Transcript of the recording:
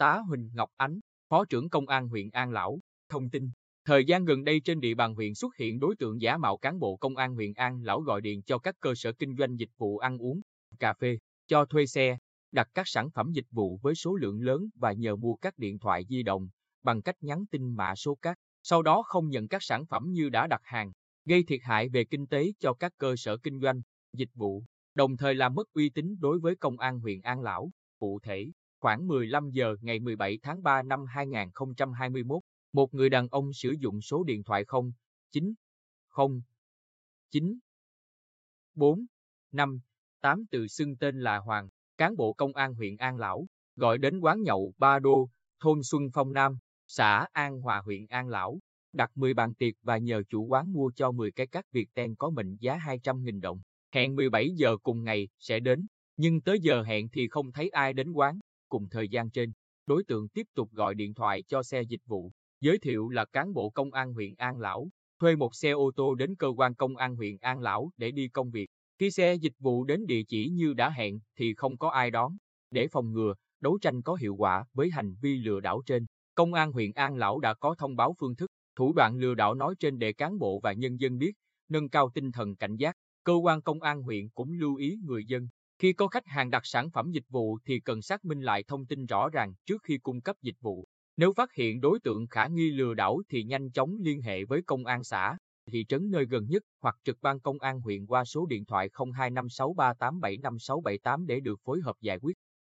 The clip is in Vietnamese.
tá Huỳnh Ngọc Ánh, Phó trưởng Công an huyện An Lão, thông tin. Thời gian gần đây trên địa bàn huyện xuất hiện đối tượng giả mạo cán bộ công an huyện An Lão gọi điện cho các cơ sở kinh doanh dịch vụ ăn uống, cà phê, cho thuê xe, đặt các sản phẩm dịch vụ với số lượng lớn và nhờ mua các điện thoại di động bằng cách nhắn tin mã số các, sau đó không nhận các sản phẩm như đã đặt hàng, gây thiệt hại về kinh tế cho các cơ sở kinh doanh, dịch vụ, đồng thời làm mất uy tín đối với công an huyện An Lão. Cụ thể, khoảng 15 giờ ngày 17 tháng 3 năm 2021, một người đàn ông sử dụng số điện thoại 0, 9, 0, 9, 4, 5, 8 tự xưng tên là Hoàng, cán bộ công an huyện An Lão, gọi đến quán nhậu Ba Đô, thôn Xuân Phong Nam, xã An Hòa huyện An Lão, đặt 10 bàn tiệc và nhờ chủ quán mua cho 10 cái cắt Việt ten có mệnh giá 200.000 đồng. Hẹn 17 giờ cùng ngày sẽ đến, nhưng tới giờ hẹn thì không thấy ai đến quán. Cùng thời gian trên, đối tượng tiếp tục gọi điện thoại cho xe dịch vụ, giới thiệu là cán bộ công an huyện An Lão, thuê một xe ô tô đến cơ quan công an huyện An Lão để đi công việc. Khi xe dịch vụ đến địa chỉ như đã hẹn thì không có ai đón. Để phòng ngừa, đấu tranh có hiệu quả với hành vi lừa đảo trên, Công an huyện An Lão đã có thông báo phương thức, thủ đoạn lừa đảo nói trên để cán bộ và nhân dân biết, nâng cao tinh thần cảnh giác. Cơ quan công an huyện cũng lưu ý người dân, khi có khách hàng đặt sản phẩm dịch vụ thì cần xác minh lại thông tin rõ ràng trước khi cung cấp dịch vụ. Nếu phát hiện đối tượng khả nghi lừa đảo thì nhanh chóng liên hệ với công an xã, thị trấn nơi gần nhất hoặc trực ban công an huyện qua số điện thoại 02563875678 để được phối hợp giải quyết.